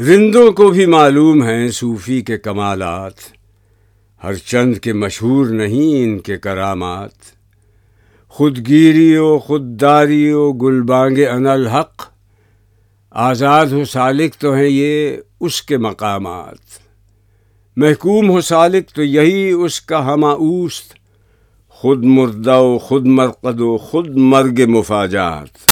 رندوں کو بھی معلوم ہیں صوفی کے کمالات، ہر چند کے مشہور نہیں ان کے کرامات۔ خود گیری و خود داری و گلبانگ بانگ آزاد ہو سالک تو ہیں یہ اس کے مقامات۔ محکوم ہو سالک تو یہی اس کا ہمہ اوست۔ خود مردہ و خود مرقد و خود مرگ مفاجات۔